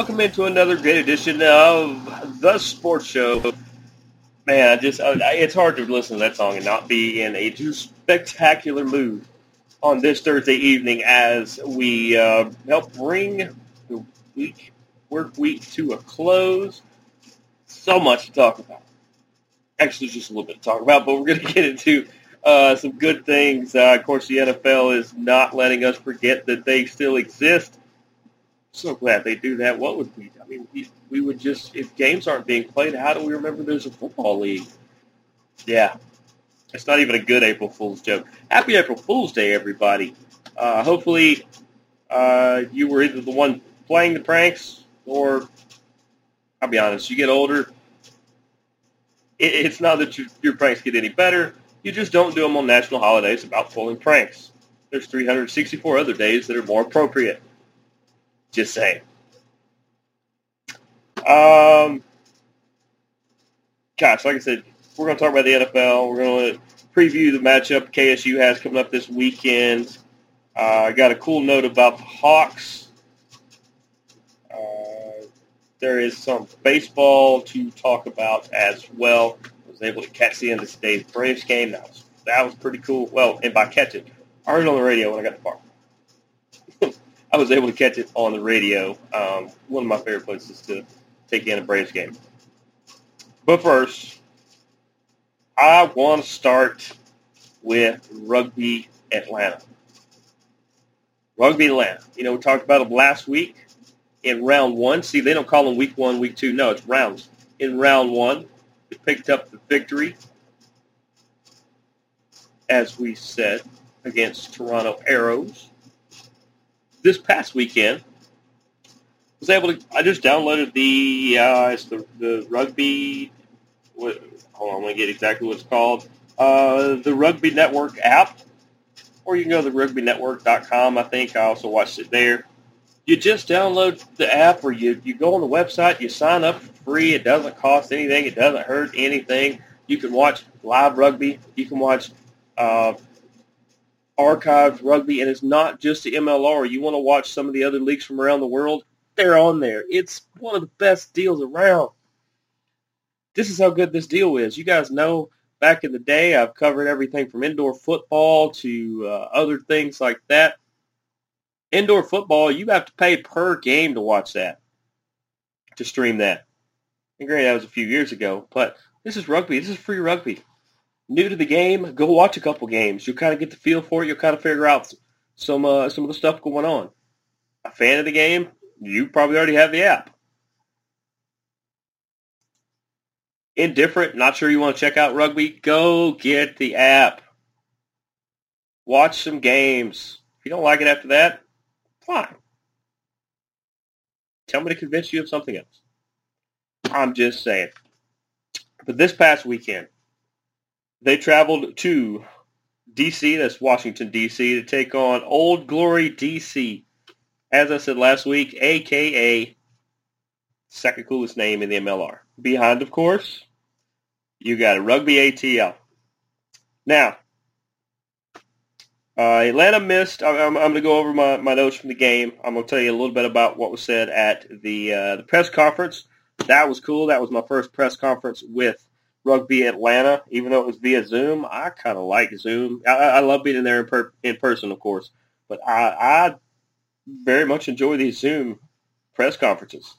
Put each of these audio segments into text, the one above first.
Welcome into another great edition of the Sports Show. Man, I just I, it's hard to listen to that song and not be in a spectacular mood on this Thursday evening as we uh, help bring the week work week to a close. So much to talk about. Actually, just a little bit to talk about, but we're going to get into uh, some good things. Uh, of course, the NFL is not letting us forget that they still exist so glad they do that. What would we? I mean, we, we would just if games aren't being played, how do we remember there's a football league? Yeah, it's not even a good April Fool's joke. Happy April Fool's Day, everybody. Uh, hopefully, uh, you were either the one playing the pranks or, I'll be honest, you get older. It, it's not that your, your pranks get any better. You just don't do them on national holidays about pulling pranks. There's 364 other days that are more appropriate. Just saying. Um, gosh, like I said, we're going to talk about the NFL. We're going to preview the matchup KSU has coming up this weekend. Uh, I got a cool note about the Hawks. Uh, there is some baseball to talk about as well. I was able to catch the end of today's Braves game. That was that was pretty cool. Well, and by catch it, I heard it on the radio when I got to the park. I was able to catch it on the radio. Um, one of my favorite places to take in a Braves game. But first, I want to start with Rugby Atlanta. Rugby Atlanta. You know, we talked about them last week in round one. See, they don't call them week one, week two. No, it's rounds. In round one, they picked up the victory, as we said, against Toronto Arrows this past weekend, was able to. I just downloaded the uh, it's the the rugby. What, hold on, I'm gonna get exactly what it's called. Uh, the Rugby Network app, or you can go to the rugbynetwork.com. I think I also watched it there. You just download the app, or you you go on the website. You sign up for free. It doesn't cost anything. It doesn't hurt anything. You can watch live rugby. You can watch uh, archived rugby, and it's not just the MLR. You want to watch some of the other leagues from around the world? They're on there. It's one of the best deals around. This is how good this deal is. You guys know back in the day, I've covered everything from indoor football to uh, other things like that. Indoor football, you have to pay per game to watch that, to stream that. And granted, that was a few years ago, but this is rugby. This is free rugby new to the game, go watch a couple games. You'll kind of get the feel for it. You'll kind of figure out some uh, some of the stuff going on. A fan of the game, you probably already have the app. Indifferent, not sure you want to check out rugby, go get the app. Watch some games. If you don't like it after that, fine. Tell me to convince you of something else. I'm just saying. But this past weekend, they traveled to D.C., that's Washington, D.C., to take on Old Glory D.C., as I said last week, a.k.a. second coolest name in the MLR. Behind, of course, you got a Rugby ATL. Now, uh, Atlanta missed. I'm, I'm going to go over my, my notes from the game. I'm going to tell you a little bit about what was said at the uh, the press conference. That was cool. That was my first press conference with Rugby Atlanta, even though it was via Zoom. I kind of like Zoom. I, I love being in there in, per, in person, of course, but I, I very much enjoy these Zoom press conferences.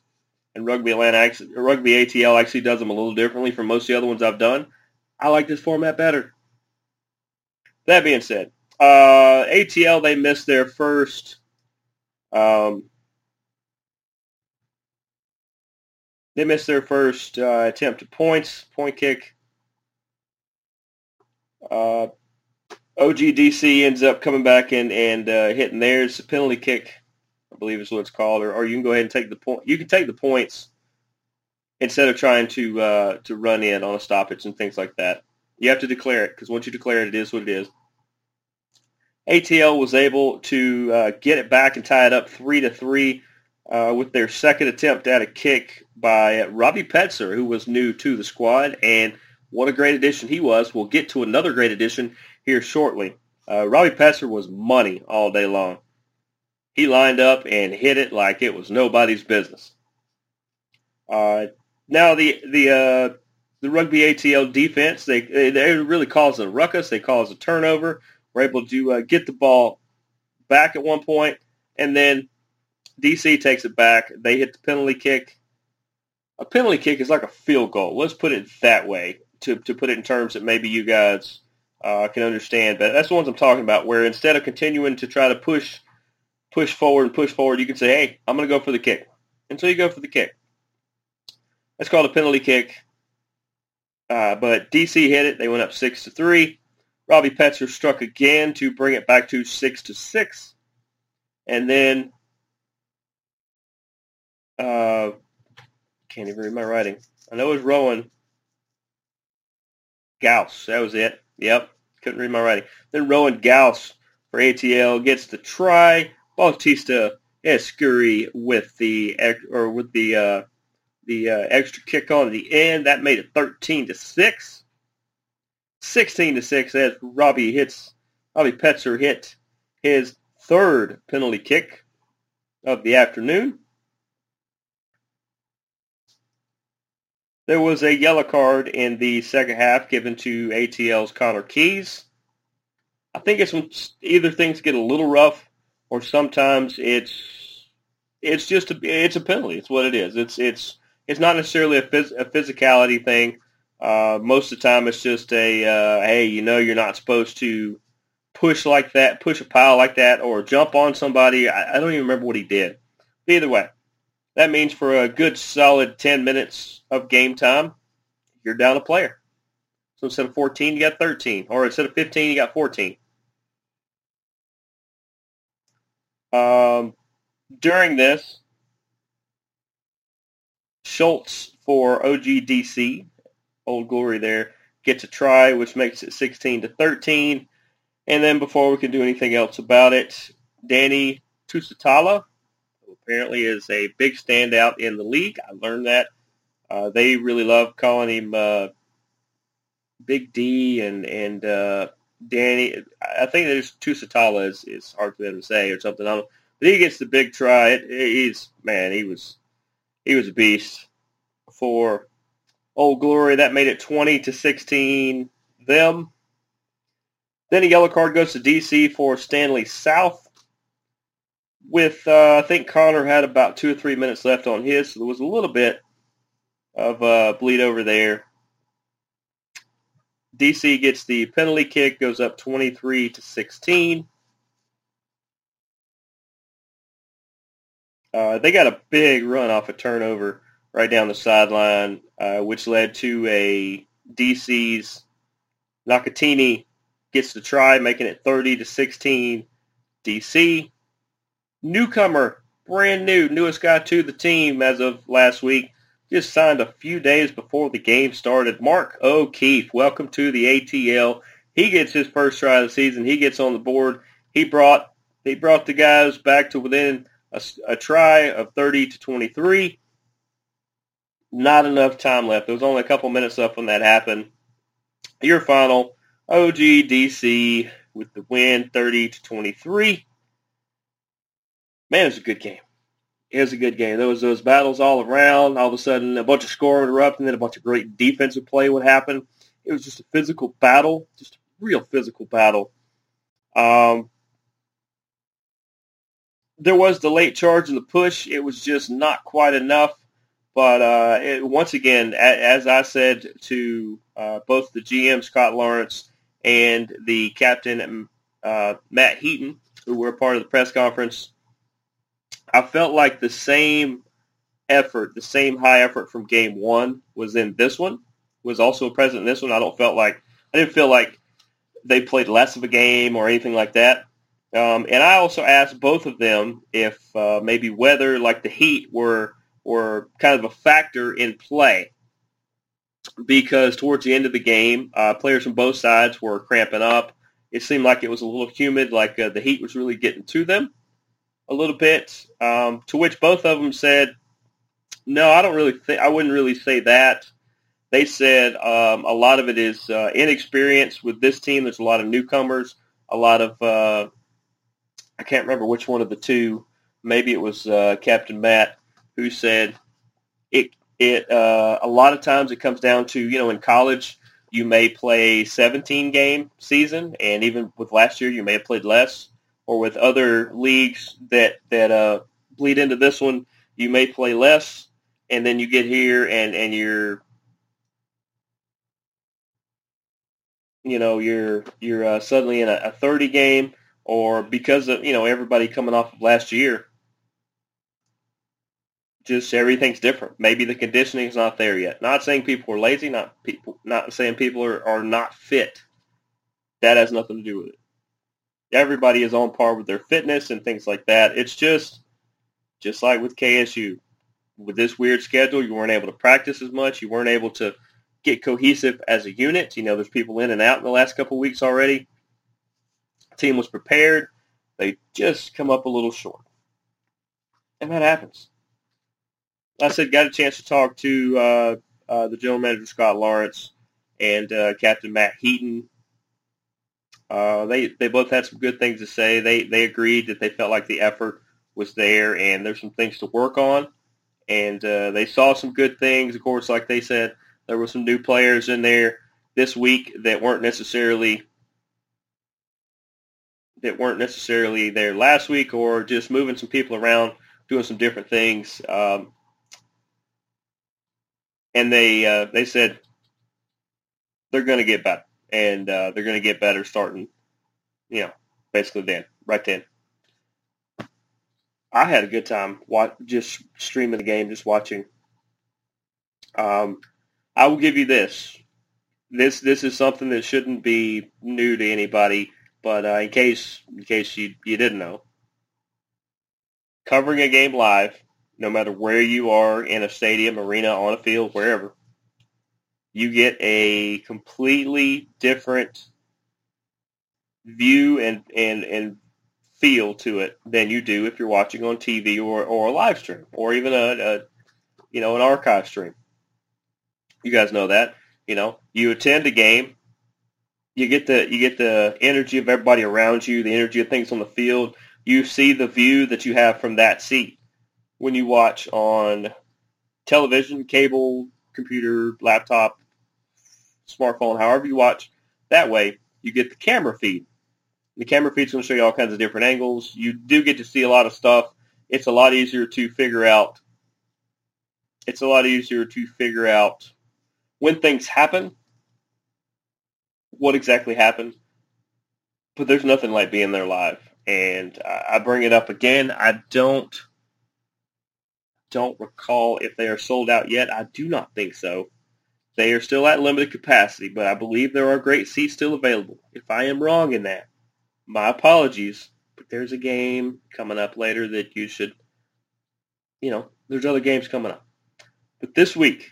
And Rugby Atlanta, Rugby ATL actually does them a little differently from most of the other ones I've done. I like this format better. That being said, uh, ATL they missed their first Um, they missed their first uh, attempt at points, point kick. Uh, OGDC ends up coming back and, and uh, hitting theirs, a penalty kick, I believe is what it's called, or, or you can go ahead and take the point. You can take the points instead of trying to uh, to run in on a stoppage and things like that. You have to declare it because once you declare it, it is what it is. ATL was able to uh, get it back and tie it up three to three uh, with their second attempt at a kick by Robbie Petzer, who was new to the squad, and what a great addition he was. We'll get to another great addition here shortly. Uh, Robbie Petzer was money all day long. He lined up and hit it like it was nobody's business. Uh, now the the uh, the rugby ATL defense they they really caused a ruckus. They caused a turnover. We're able to uh, get the ball back at one point, and then DC takes it back. They hit the penalty kick. A penalty kick is like a field goal. Let's put it that way to to put it in terms that maybe you guys uh, can understand. But that's the ones I'm talking about. Where instead of continuing to try to push push forward and push forward, you can say, "Hey, I'm going to go for the kick," and so you go for the kick. That's called a penalty kick. Uh, but DC hit it. They went up six to three. Robbie Petzer struck again to bring it back to six to six, and then uh, can't even read my writing. I know it was Rowan Gauss. That was it. Yep, couldn't read my writing. Then Rowan Gauss for ATL gets the try. Bautista Escuri with the or with the uh, the uh, extra kick on the end. That made it 13 to 6. 16 to 6 as Robbie hits Robbie Petzer hit his third penalty kick of the afternoon. There was a yellow card in the second half given to ATL's Connor Keys. I think it's when either things get a little rough or sometimes it's it's just a it's a penalty. It's what it is. It's it's it's not necessarily a, phys- a physicality thing. Uh, most of the time, it's just a uh, hey, you know, you're not supposed to push like that, push a pile like that, or jump on somebody. I, I don't even remember what he did. But either way, that means for a good solid 10 minutes of game time, you're down a player. So instead of 14, you got 13. Or instead of 15, you got 14. Um, during this, Schultz for OGDC, Old Glory there, gets a try, which makes it 16 to 13. And then before we can do anything else about it, Danny Tusitala, apparently is a big standout in the league. I learned that. Uh, they really love calling him uh, Big D and and uh, Danny. I think there's Tusitala is, is hard for them to say or something. But he gets the big try. It, he's man, he was he was a beast for Old Glory. That made it 20 to 16 them. Then a yellow card goes to DC for Stanley South. With, uh, I think Connor had about two or three minutes left on his, so there was a little bit of uh, bleed over there. DC gets the penalty kick, goes up 23 to 16. Uh, they got a big run off a turnover right down the sideline, uh, which led to a DC's Nakatini gets the try, making it 30 to 16. DC newcomer, brand new, newest guy to the team as of last week, just signed a few days before the game started. Mark O'Keefe, welcome to the ATL. He gets his first try of the season. He gets on the board. He brought he brought the guys back to within a, a try of 30 to 23. Not enough time left. There was only a couple minutes left when that happened. Your final, OGDC with the win, 30 to 23. Man, it was a good game. It was a good game. There was those battles all around. All of a sudden, a bunch of scoring would erupt, and then a bunch of great defensive play would happen. It was just a physical battle, just a real physical battle. Um, there was the late charge and the push. It was just not quite enough. But uh, it, once again, as I said to uh, both the GM Scott Lawrence and the captain uh, Matt Heaton, who were part of the press conference, I felt like the same effort, the same high effort from game one was in this one, was also present in this one. I don't felt like I didn't feel like they played less of a game or anything like that. Um, and I also asked both of them if uh, maybe weather, like the heat, were were kind of a factor in play because towards the end of the game, uh, players from both sides were cramping up. It seemed like it was a little humid, like uh, the heat was really getting to them a little bit. Um, to which both of them said, "No, I don't really I wouldn't really say that." They said um, a lot of it is uh, inexperience with this team. There's a lot of newcomers, a lot of uh, I can't remember which one of the two. Maybe it was uh, Captain Matt who said it. It uh, a lot of times it comes down to you know in college you may play 17 game season, and even with last year you may have played less, or with other leagues that that uh, bleed into this one you may play less, and then you get here and and you're you know you're you're uh, suddenly in a, a 30 game or because of you know everybody coming off of last year. Just everything's different. Maybe the conditioning is not there yet. Not saying people are lazy not people not saying people are, are not fit. That has nothing to do with it everybody is on par with their fitness and things like that it's just just like with ksu with this weird schedule you weren't able to practice as much you weren't able to get cohesive as a unit. You know, there's people in and out in the last couple weeks already. The team was prepared. They just come up a little short. And that happens. I said, got a chance to talk to uh, uh, the general manager, Scott Lawrence, and uh, Captain Matt Heaton. Uh, they they both had some good things to say. They they agreed that they felt like the effort was there, and there's some things to work on. And uh, they saw some good things. Of course, like they said, there were some new players in there this week that weren't necessarily that weren't necessarily there last week, or just moving some people around, doing some different things. Um, and they uh, they said they're going to get better, and uh, they're going to get better starting, you know, basically then, right then. I had a good time watch, just streaming the game, just watching. Um, I will give you this. This this is something that shouldn't be new to anybody, but uh, in case in case you you didn't know, covering a game live, no matter where you are in a stadium, arena, on a field, wherever, you get a completely different view and and and feel to it than you do if you're watching on TV or or a live stream or even a, a you know an archive stream. You guys know that. You know, you attend a game, you get the you get the energy of everybody around you, the energy of things on the field. You see the view that you have from that seat when you watch on television, cable, computer, laptop, smartphone, however you watch. That way, you get the camera feed. The camera feed's going to show you all kinds of different angles. You do get to see a lot of stuff. It's a lot easier to figure out. It's a lot easier to figure out when things happen, what exactly happened. But there's nothing like being there live. And I bring it up again. I don't don't recall if they are sold out yet. I do not think so. They are still at limited capacity, but I believe there are great seats still available. If I am wrong in that, my apologies. But there's a game coming up later that you should, you know, there's other games coming up. But this week,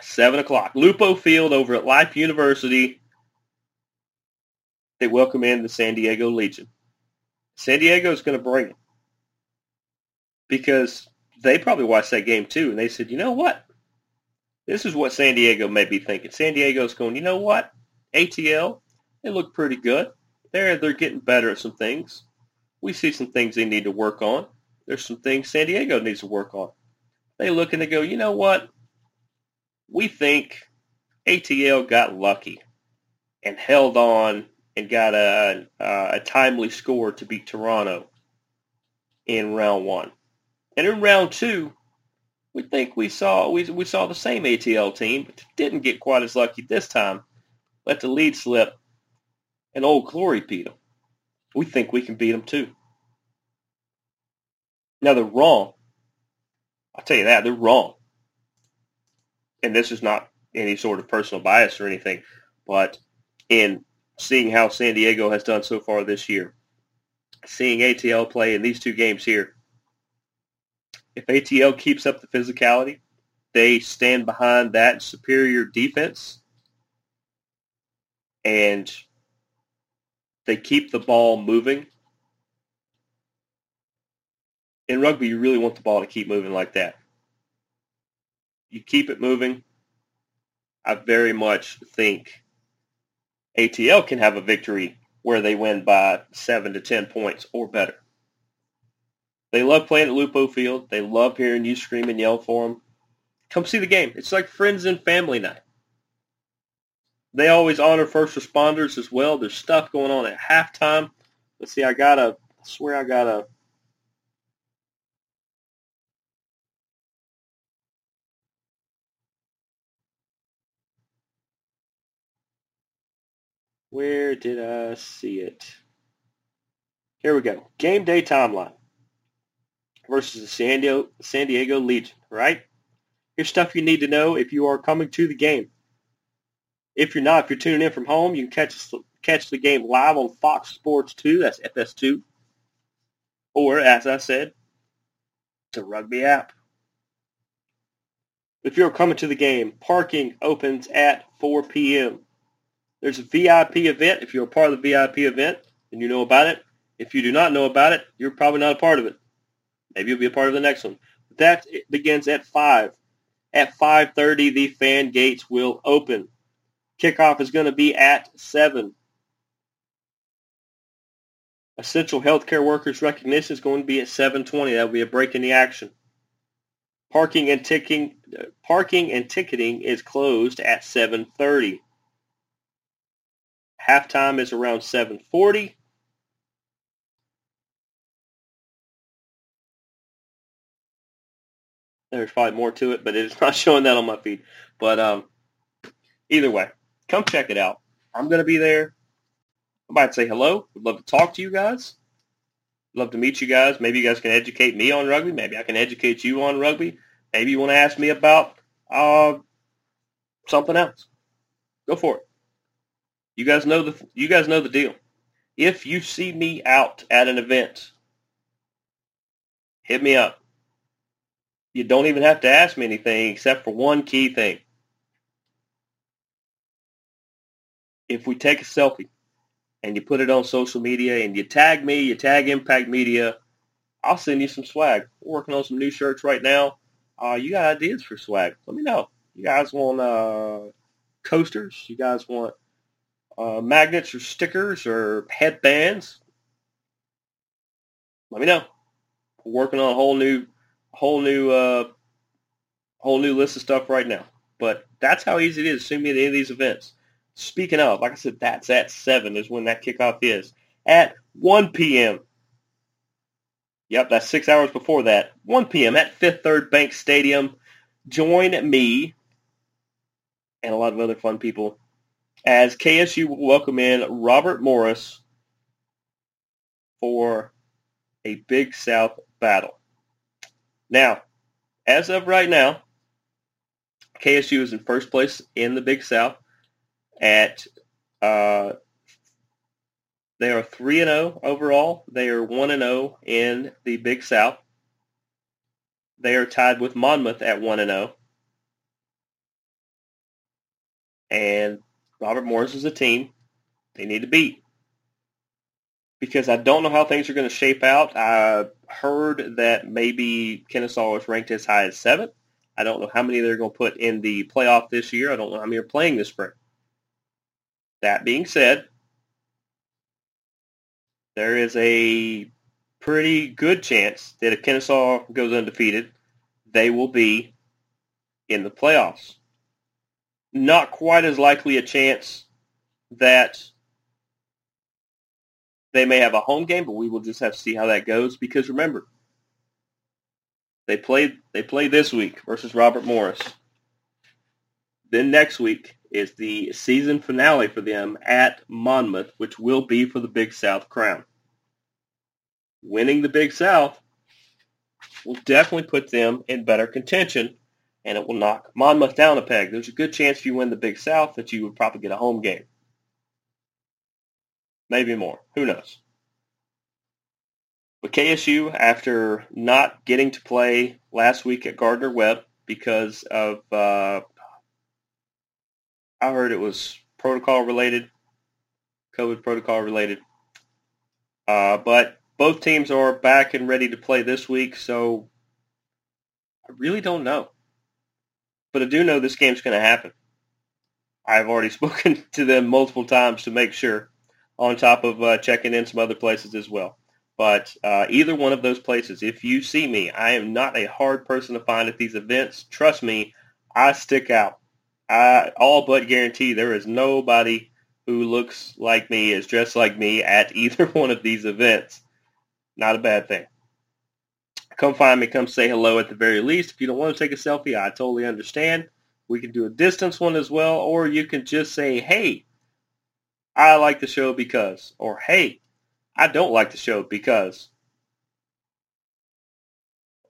7 o'clock. Lupo Field over at Life University. They welcome in the San Diego Legion. San Diego is going to bring it because they probably watched that game too, and they said, you know what? This is what San Diego may be thinking. San Diego's going, you know what? ATL, they look pretty good. They're they're getting better at some things. We see some things they need to work on. There's some things San Diego needs to work on. They look and they go, you know what? we think ATL got lucky and held on and got a, a timely score to beat Toronto in round one. And in round two, we think we saw we, we saw the same ATL team, but didn't get quite as lucky this time. Let the lead slip, and Old Glory beat them. We think we can beat them too. Now they're wrong. I'll tell you that they're wrong. And this is not any sort of personal bias or anything, but in seeing how San Diego has done so far this year, seeing ATL play in these two games here, if ATL keeps up the physicality, they stand behind that superior defense, and they keep the ball moving. In rugby, you really want the ball to keep moving like that. You keep it moving. I very much think ATL can have a victory where they win by seven to ten points or better. They love playing at Lupo Field. They love hearing you scream and yell for them. Come see the game. It's like friends and family night. They always honor first responders as well. There's stuff going on at halftime. Let's see. I got a. I swear I got a. Where did I see it? Here we go. Game day timeline versus the San Diego, San Diego Legion, right? Here's stuff you need to know if you are coming to the game. If you're not, if you're tuning in from home, you can catch catch the game live on Fox Sports 2. That's FS2. Or, as I said, the rugby app. If you're coming to the game, parking opens at 4 p.m. There's a VIP event. If you're a part of the VIP event and you know about it, if you do not know about it, you're probably not a part of it. Maybe you'll be a part of the next one. That begins at 5. At 5.30, the fan gates will open. Kickoff is going to be at 7. Essential healthcare workers recognition is going to be at 7:20. That will be a break in the action. Parking and ticking, parking and ticketing is closed at 7:30. Halftime is around 7:40. There's probably more to it, but it's not showing that on my feed. But um, either way, come check it out. I'm going to be there. I might say hello. Would love to talk to you guys. Love to meet you guys. Maybe you guys can educate me on rugby. Maybe I can educate you on rugby. Maybe you want to ask me about uh, something else. Go for it. You guys know the you guys know the deal. If you see me out at an event, hit me up. You don't even have to ask me anything except for one key thing. If we take a selfie and you put it on social media and you tag me, you tag Impact Media, I'll send you some swag. We're working on some new shirts right now. Uh, you got ideas for swag? Let me know. You guys want uh, coasters? You guys want uh, magnets or stickers or headbands? Let me know. We're working on a whole new, whole new, uh, whole new list of stuff right now. But that's how easy it is to see me at any of these events. Speaking of, like I said, that's at 7 is when that kickoff is. At 1 p.m. Yep, that's six hours before that. 1 p.m. at Fifth Third Bank Stadium. Join me and a lot of other fun people as KSU will welcome in Robert Morris for a Big South battle. Now, as of right now, KSU is in first place in the Big South at uh, they are 3 and 0 overall. They are 1 and 0 in the Big South. They are tied with Monmouth at 1 and 0. And Robert Morris is a team they need to beat. Because I don't know how things are going to shape out. I heard that maybe Kennesaw is ranked as high as seventh. I don't know how many they're going to put in the playoff this year. I don't know how many are playing this spring. That being said, there is a pretty good chance that if Kennesaw goes undefeated, they will be in the playoffs. Not quite as likely a chance that they may have a home game, but we will just have to see how that goes. Because remember, they played they play this week versus Robert Morris. Then next week is the season finale for them at Monmouth, which will be for the Big South crown. Winning the Big South will definitely put them in better contention, and it will knock Monmouth down a peg. There's a good chance if you win the Big South that you would probably get a home game. Maybe more. Who knows? But KSU, after not getting to play last week at Gardner Webb because of, uh, I heard it was protocol related, COVID protocol related. Uh, but both teams are back and ready to play this week, so I really don't know. But I do know this game's going to happen. I've already spoken to them multiple times to make sure, on top of uh, checking in some other places as well. But uh, either one of those places, if you see me, I am not a hard person to find at these events. Trust me, I stick out. I all but guarantee there is nobody who looks like me, is dressed like me at either one of these events. Not a bad thing. Come find me. Come say hello at the very least. If you don't want to take a selfie, I totally understand. We can do a distance one as well, or you can just say, hey, I like the show because, or hey, I don't like the show because.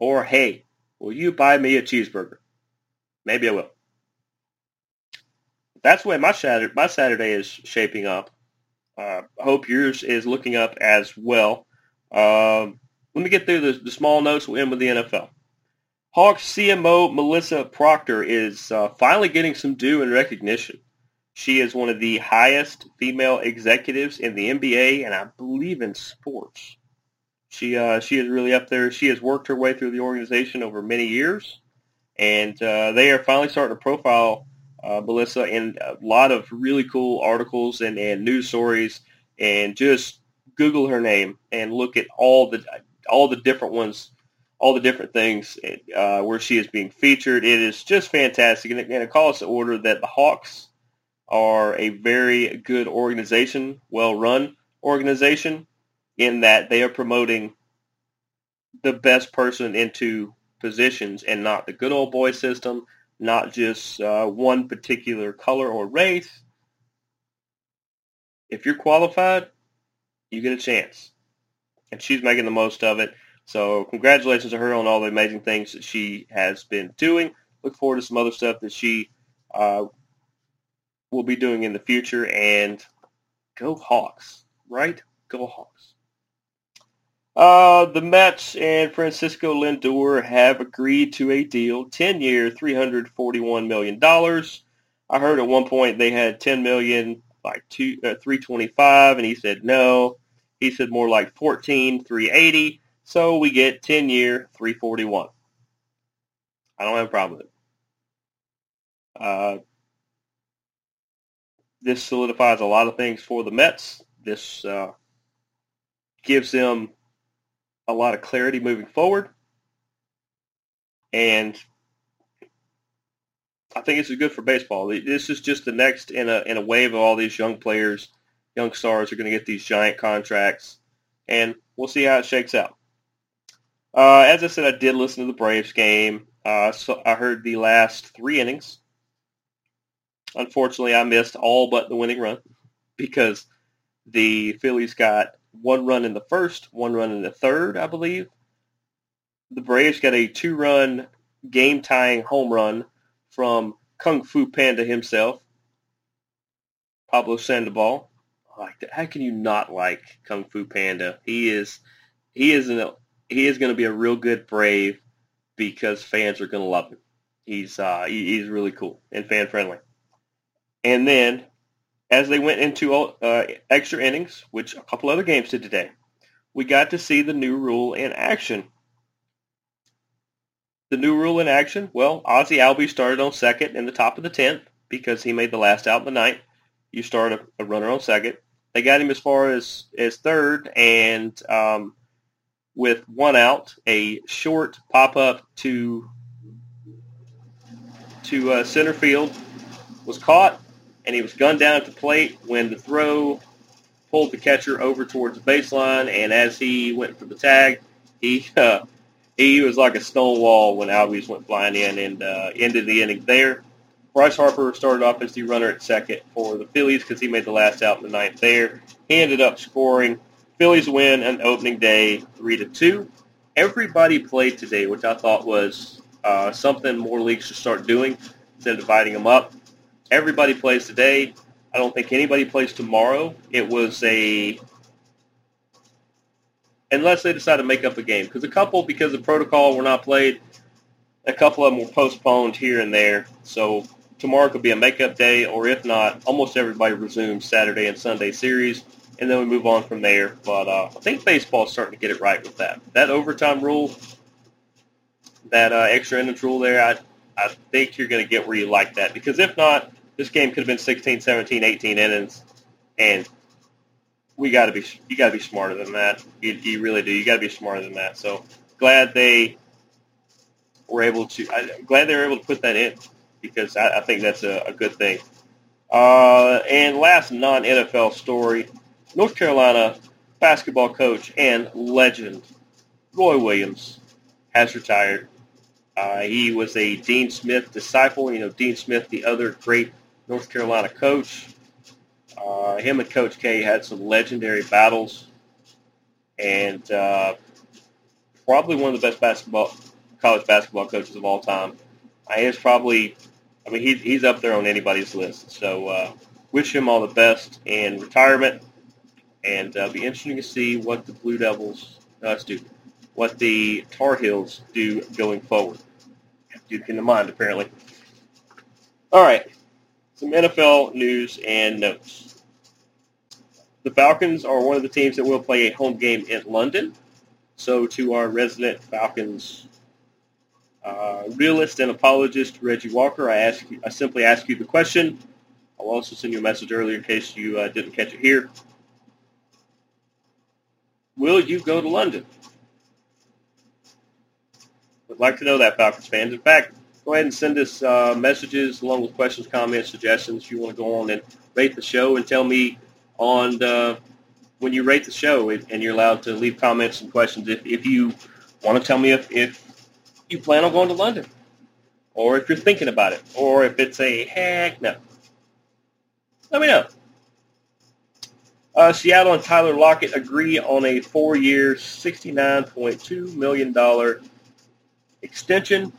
Or, hey, will you buy me a cheeseburger? Maybe I will. That's the way my Saturday, my Saturday is shaping up. Uh, hope yours is looking up as well. Um, let me get through the, the, small notes. We'll end with the NFL. Hawks CMO Melissa Proctor is uh, finally getting some due and recognition. She is one of the highest female executives in the NBA, and I believe in sports. She uh, she is really up there. She has worked her way through the organization over many years, and uh, they are finally starting to profile uh, Melissa in a lot of really cool articles and, and news stories. And just Google her name and look at all the all the different ones, all the different things uh, where she is being featured. It is just fantastic, and and it calls to order that the Hawks are a very good organization, well-run organization, in that they are promoting the best person into positions and not the good old boy system, not just uh, one particular color or race. If you're qualified, you get a chance. And she's making the most of it. So congratulations to her on all the amazing things that she has been doing. Look forward to some other stuff that she uh, will be doing in the future. And go Hawks, right? Go Hawks. Uh, the Mets and Francisco Lindor have agreed to a deal, 10-year, $341 million. I heard at one point they had 10 million, like two, uh, 325, and he said no. He said more like 14, 380. So we get 10-year, 341. I don't have a problem with it. Uh, this solidifies a lot of things for the Mets. This uh, gives them a lot of clarity moving forward. And I think this is good for baseball. This is just the next in a in a wave of all these young players, young stars are going to get these giant contracts, and we'll see how it shakes out. Uh, as I said, I did listen to the Braves game. Uh, so I heard the last three innings. Unfortunately, I missed all but the winning run because the Phillies got one run in the first, one run in the third, I believe. The Braves got a two-run game-tying home run from Kung Fu Panda himself, Pablo Sandoval. Like that. How can you not like Kung Fu Panda? He is he is an, he is going to be a real good Brave because fans are going to love him. He's uh, he, he's really cool and fan friendly. And then as they went into uh, extra innings, which a couple other games did today, we got to see the new rule in action. The new rule in action, well, Ozzie Albies started on second in the top of the 10th because he made the last out in the ninth. You start a, a runner on second. They got him as far as, as third, and um, with one out, a short pop-up to to uh, center field was caught and he was gunned down at the plate when the throw pulled the catcher over towards the baseline, and as he went for the tag, he uh, he was like a stone wall when Albies went flying in and uh, ended the inning there. Bryce Harper started off as the runner at second for the Phillies because he made the last out in the ninth there. He ended up scoring. Phillies win on opening day three to two, everybody played today, which I thought was uh, something more leagues should start doing instead of dividing them up. Everybody plays today. I don't think anybody plays tomorrow. It was a unless they decide to make up a game because a couple because of protocol were not played. A couple of them were postponed here and there. So tomorrow could be a makeup day, or if not, almost everybody resumes Saturday and Sunday series, and then we move on from there. But uh, I think baseball's starting to get it right with that. That overtime rule, that uh, extra innings rule there, I, I think you're going to get where you like that. Because if not, this game could have been 16, 17, 18 innings, and we got to be you got to be smarter than that. You, you really do. You got to be smarter than that. So glad they were able to. I'm glad they were able to put that in because I, I think that's a, a good thing. Uh, and last non-NFL story, North Carolina basketball coach and legend Roy Williams has retired. Uh, he was a Dean Smith disciple. You know, Dean Smith, the other great North Carolina coach. Uh, him and Coach K had some legendary battles, and uh, probably one of the best basketball college basketball coaches of all time. He is probably, I mean, he's he's up there on anybody's list. So uh, wish him all the best in retirement, and uh, be interesting to see what the Blue Devils uh, do, what the Tar Heels do going forward. Duke in the mind, apparently. All right, some NFL news and notes. The Falcons are one of the teams that will play a home game in London. So to our resident Falcons uh, realist and apologist Reggie Walker, I ask you, I simply ask you the question. I'll also send you a message earlier in case you uh, didn't catch it here. Will you go to London? Would like to know that, Falcons fans. In fact, go ahead and send us uh, messages along with questions, comments, suggestions. If you want to go on and rate the show and tell me on uh, when you rate the show, and you're allowed to leave comments and questions if, if you want to tell me if, if you plan on going to London, or if you're thinking about it, or if it's a heck no. Let me know. Uh, Seattle and Tyler Lockett agree on a four-year, $69.2 million extension,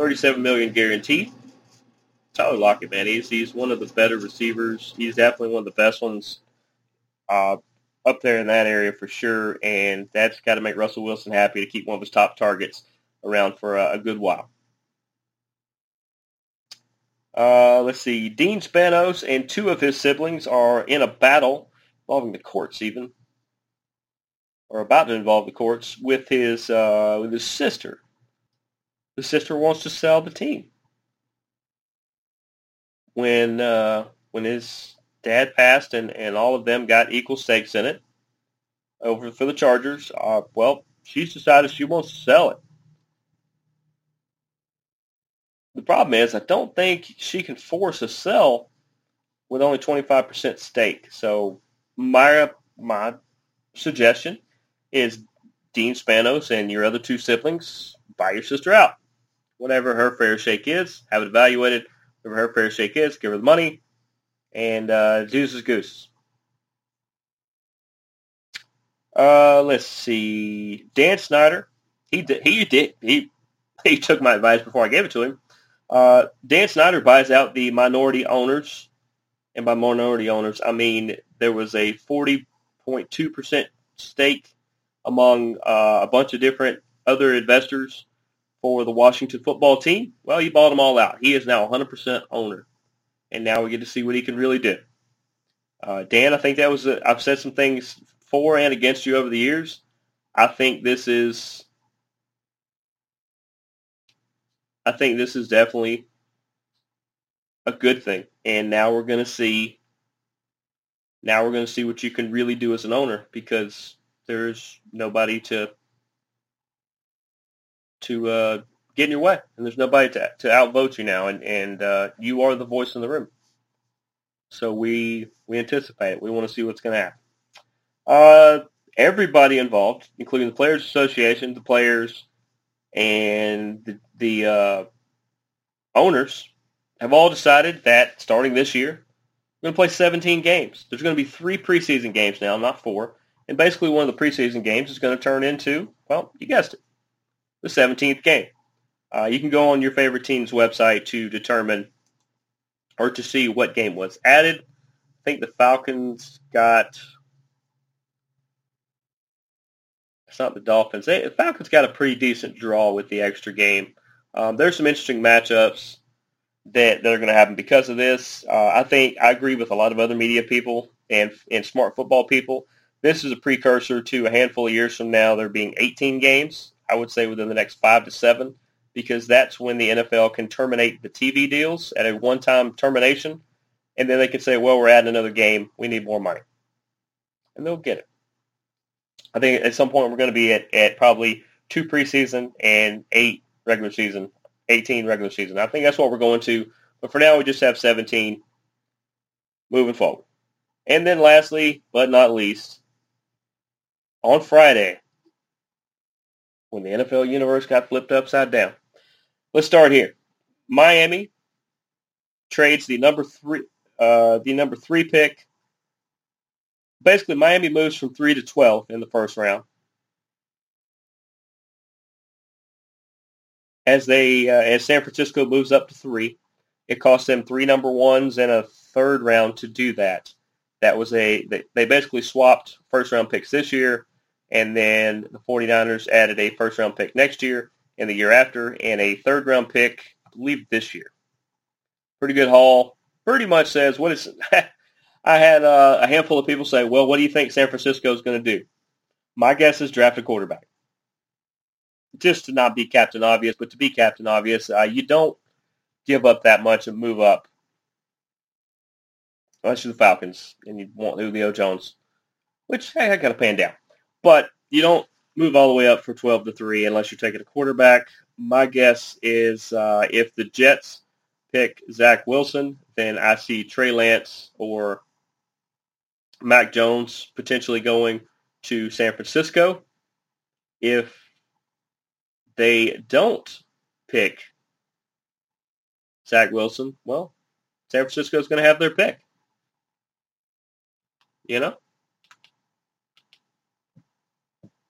37 million guaranteed. Tyler Lockett, man, he's, he's one of the better receivers. He's definitely one of the best ones uh, up there in that area for sure, and that's got to make Russell Wilson happy to keep one of his top targets around for a, a good while. Uh, let's see. Dean Spanos and two of his siblings are in a battle involving the courts, even, or about to involve the courts with his uh, with his sister. The sister wants to sell the team. When uh, when his dad passed and, and all of them got equal stakes in it over for the Chargers, uh, well, she's decided she wants to sell it. The problem is, I don't think she can force a sell with only 25% stake. So my my suggestion is Dean Spanos and your other two siblings buy your sister out. Whatever her fair shake is, have it evaluated. Whatever her fair shake is, give her the money, and uh, deuces goose. Uh, let's see. Dan Snyder, he did, he did he he took my advice before I gave it to him. Uh, Dan Snyder buys out the minority owners, and by minority owners, I mean there was a 40.2% stake among uh, a bunch of different other investors for the Washington football team. Well, he bought them all out. He is now 100% owner, and now we get to see what he can really do. Uh, Dan, I think that was i I've said some things for and against you over the years. I think this is I think this is definitely a good thing. And now we're going to see now we're going to see what you can really do as an owner because there's nobody to to uh, get in your way, and there's nobody to to outvote you now, and and uh, you are the voice in the room. So we we anticipate it. We want to see what's going to happen. Uh, everybody involved, including the Players Association, the players, and the, the uh, owners have all decided that starting this year, we're going to play 17 games. There's going to be three preseason games now, not four. And basically one of the preseason games is going to turn into, well, you guessed it, the 17th game. Uh, you can go on your favorite team's website to determine or to see what game was added. I think the Falcons got. It's not the Dolphins. They, the Falcons got a pretty decent draw with the extra game. Um, there's some interesting matchups that, that are going to happen because of this. Uh, I think I agree with a lot of other media people and and smart football people. This is a precursor to a handful of years from now there being 18 games. I would say within the next five to seven, because that's when the NFL can terminate the TV deals at a one-time termination, and then they can say, "Well, we're adding another game. We need more money," and they'll get it. I think at some point we're going to be at, at probably two preseason and eight regular season, 18 regular season. I think that's what we're going to. But for now, we just have 17 moving forward. And then lastly, but not least, on Friday, when the NFL universe got flipped upside down. Let's start here. Miami trades the number three, uh, the number three pick. Basically, Miami moves from three to twelve in the first round. As they, uh, as San Francisco moves up to three, it costs them three number ones and a third round to do that. That was a they, they basically swapped first round picks this year, and then the 49ers added a first round pick next year and the year after, and a third round pick, I believe this year. Pretty good haul. Pretty much says what is. I had uh, a handful of people say, "Well, what do you think San Francisco is going to do?" My guess is draft a quarterback. Just to not be Captain Obvious, but to be Captain Obvious, uh, you don't give up that much and move up unless you're the Falcons and you want Julio Jones, which hey, I got to pan down. But you don't move all the way up for 12 to 3 unless you're taking a quarterback. My guess is uh, if the Jets pick Zach Wilson, then I see Trey Lance or Mac Jones potentially going to San Francisco. If they don't pick Zach Wilson, well, San Francisco is going to have their pick. You know?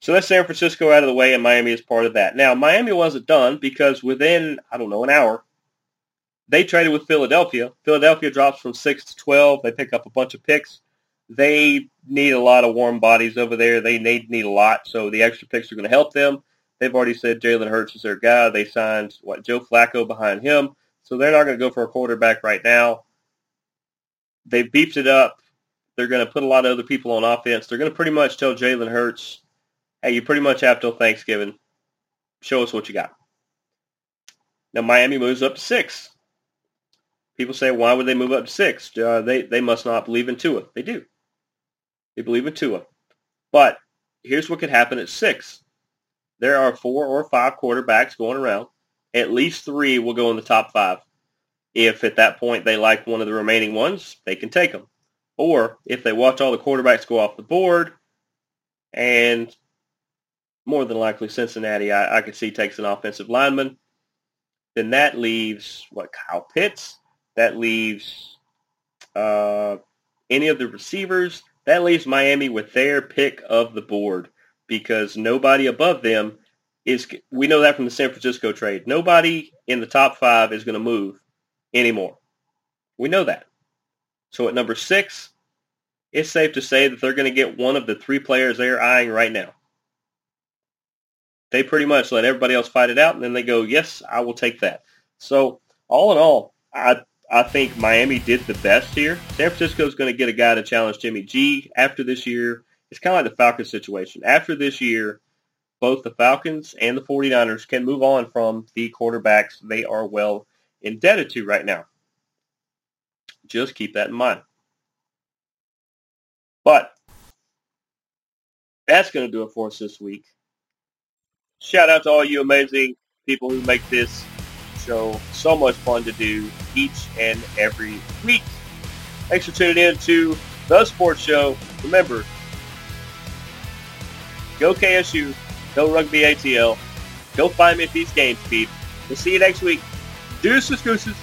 So that's San Francisco out of the way, and Miami is part of that. Now, Miami wasn't done because within, I don't know, an hour, they traded with Philadelphia. Philadelphia drops from 6 to 12. They pick up a bunch of picks. They need a lot of warm bodies over there. They need, need a lot, so the extra picks are going to help them. They've already said Jalen Hurts is their guy. They signed, what, Joe Flacco behind him. So they're not going to go for a quarterback right now. They've beefed it up. They're going to put a lot of other people on offense. They're going to pretty much tell Jalen Hurts, hey, you pretty much have till Thanksgiving. Show us what you got. Now Miami moves up to six. People say, why would they move up to six? Uh, they they must not believe in Tua. They do. They believe in Tua. But here's what could happen at six. There are four or five quarterbacks going around. At least three will go in the top five. If at that point they like one of the remaining ones, they can take them. Or if they watch all the quarterbacks go off the board and more than likely Cincinnati, I, I could see takes an offensive lineman. Then that leaves what Kyle Pitts. That leaves uh, any of the receivers. That leaves Miami with their pick of the board because nobody above them is. We know that from the San Francisco trade. Nobody in the top five is going to move anymore. We know that. So at number six, it's safe to say that they're going to get one of the three players they're eyeing right now they pretty much let everybody else fight it out, and then they go, "Yes, I will take that." So all in all, I I think Miami did the best here. San Francisco is going to get a guy to challenge Jimmy G after this year. It's kind of like the Falcons situation. After this year, both the Falcons and the 49ers can move on from the quarterbacks they are well indebted to right now. Just keep that in mind. But that's going to do it for us this week shout out to all you amazing people who make this show so much fun to do each and every week. Thanks for tuning in to The Sports Show. Remember, go KSU, go Rugby ATL, go find me at these games, Pete. We'll see you next week. Deuces, gooses.